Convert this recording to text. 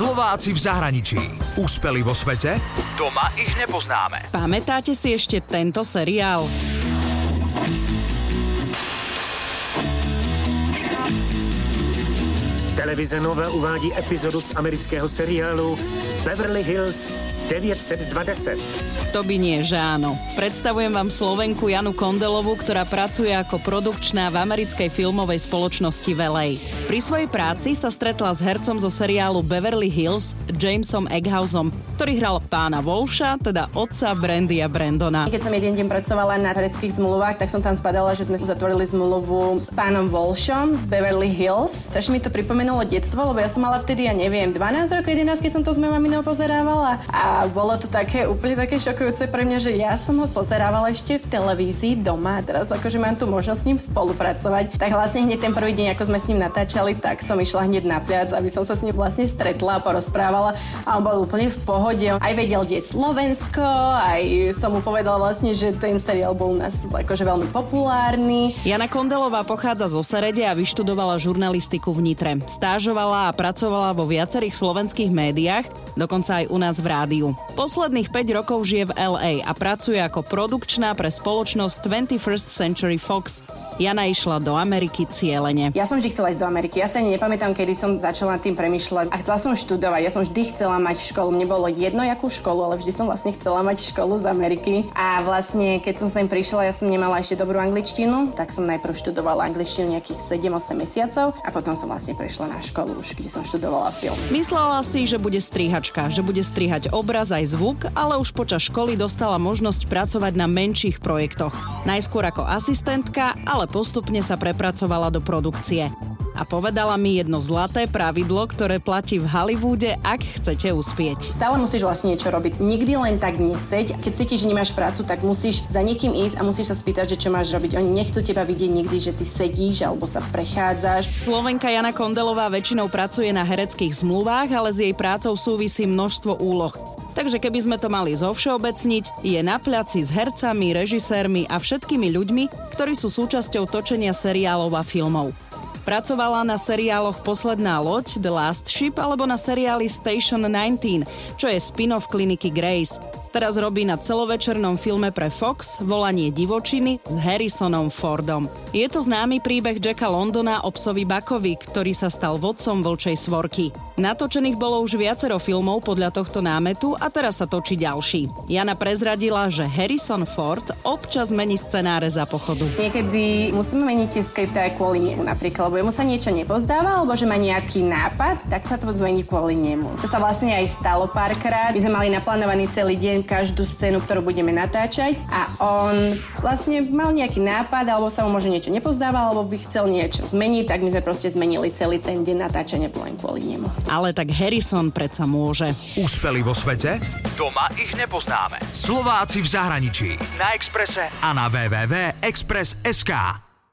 Slováci v zahraničí. Úspeli vo svete? Doma ich nepoznáme. Pamätáte si ešte tento seriál? Televize Nova uvádí epizodu z amerického seriálu Beverly Hills 920. Kto by nie, že áno. Predstavujem vám Slovenku Janu Kondelovu, ktorá pracuje ako produkčná v americkej filmovej spoločnosti Velej. Pri svojej práci sa stretla s hercom zo seriálu Beverly Hills, Jamesom Egghouseom, ktorý hral pána Volša, teda otca Brandy a Brandona. Keď som jeden deň pracovala na hereckých zmluvách, tak som tam spadala, že sme zatvorili zmluvu s pánom Volšom z Beverly Hills. Což mi to pripomenulo detstvo, lebo ja som mala vtedy, ja neviem, 12 rokov, 11, keď som to s mojou maminou pozerávala. A bolo to také úplne také šokujúce pre mňa, že ja som ho pozerávala ešte v televízii doma a teraz akože mám tu možnosť s ním spolupracovať. Tak vlastne hneď ten prvý deň, ako sme s ním natáčali, tak som išla hneď na pliac, aby som sa s ním vlastne stretla a porozprávala a on bol úplne v pohode. Aj vedel, kde je Slovensko, aj som mu povedala vlastne, že ten seriál bol u nás akože veľmi populárny. Jana Kondelová pochádza zo Serede a vyštudovala žurnalistiku v Nitre. Stážovala a pracovala vo viacerých slovenských médiách, dokonca aj u nás v rádiu. Posledných 5 rokov žije v LA a pracuje ako produkčná pre spoločnosť 21st Century Fox. Jana išla do Ameriky cieľene. Ja som vždy chcela ísť do Ameriky. Ja sa nepamätám, kedy som začala tým premyšľať. A chcela som študovať. Ja som vždy chcela mať školu. Mne bolo jedno, jakú školu, ale vždy som vlastne chcela mať školu z Ameriky. A vlastne, keď som sem prišla, ja som nemala ešte dobrú angličtinu, tak som najprv študovala angličtinu nejakých 7-8 mesiacov a potom som vlastne prešla na školu už, kde som študovala film. Myslela si, že bude strihačka, že bude strihať obraz aj zvuk, ale už počas školy dostala možnosť pracovať na menších projektoch. Najskôr ako asistentka, ale postupne sa prepracovala do produkcie. A povedala mi jedno zlaté pravidlo, ktoré platí v Hollywoode, ak chcete uspieť. Stále musíš vlastne niečo robiť. Nikdy len tak neseď. Keď cítiš, že nemáš prácu, tak musíš za niekým ísť a musíš sa spýtať, že čo máš robiť. Oni nechcú teba vidieť nikdy, že ty sedíš alebo sa prechádzaš. Slovenka Jana Kondelová väčšinou pracuje na hereckých zmluvách, ale s jej prácou súvisí množstvo úloh. Takže keby sme to mali zovšeobecniť, je na placi s hercami, režisérmi a všetkými ľuďmi, ktorí sú súčasťou točenia seriálov a filmov. Pracovala na seriáloch Posledná loď, The Last Ship alebo na seriáli Station 19, čo je spin-off kliniky Grace. Teraz robí na celovečernom filme pre Fox Volanie divočiny s Harrisonom Fordom. Je to známy príbeh Jacka Londona o psovi Bakovi, ktorý sa stal vodcom vlčej svorky. Natočených bolo už viacero filmov podľa tohto námetu a teraz sa točí ďalší. Jana prezradila, že Harrison Ford občas mení scenáre za pochodu. Niekedy musíme meniť tie skripty aj kvôli nemu napríklad, lebo jemu sa niečo nepozdáva, alebo že má nejaký nápad, tak sa to zmení kvôli nemu. To sa vlastne aj stalo párkrát. My sme mali naplánovaný celý deň každú scénu, ktorú budeme natáčať a on vlastne mal nejaký nápad, alebo sa mu možno niečo nepozdáva, alebo by chcel niečo zmeniť, tak my sme proste zmenili celý ten deň natáčania len kvôli nemu. Ale tak Harrison predsa môže. Úspeli vo svete? Doma ich nepoznáme. Slováci v zahraničí. Na Exprese a na www.express.sk.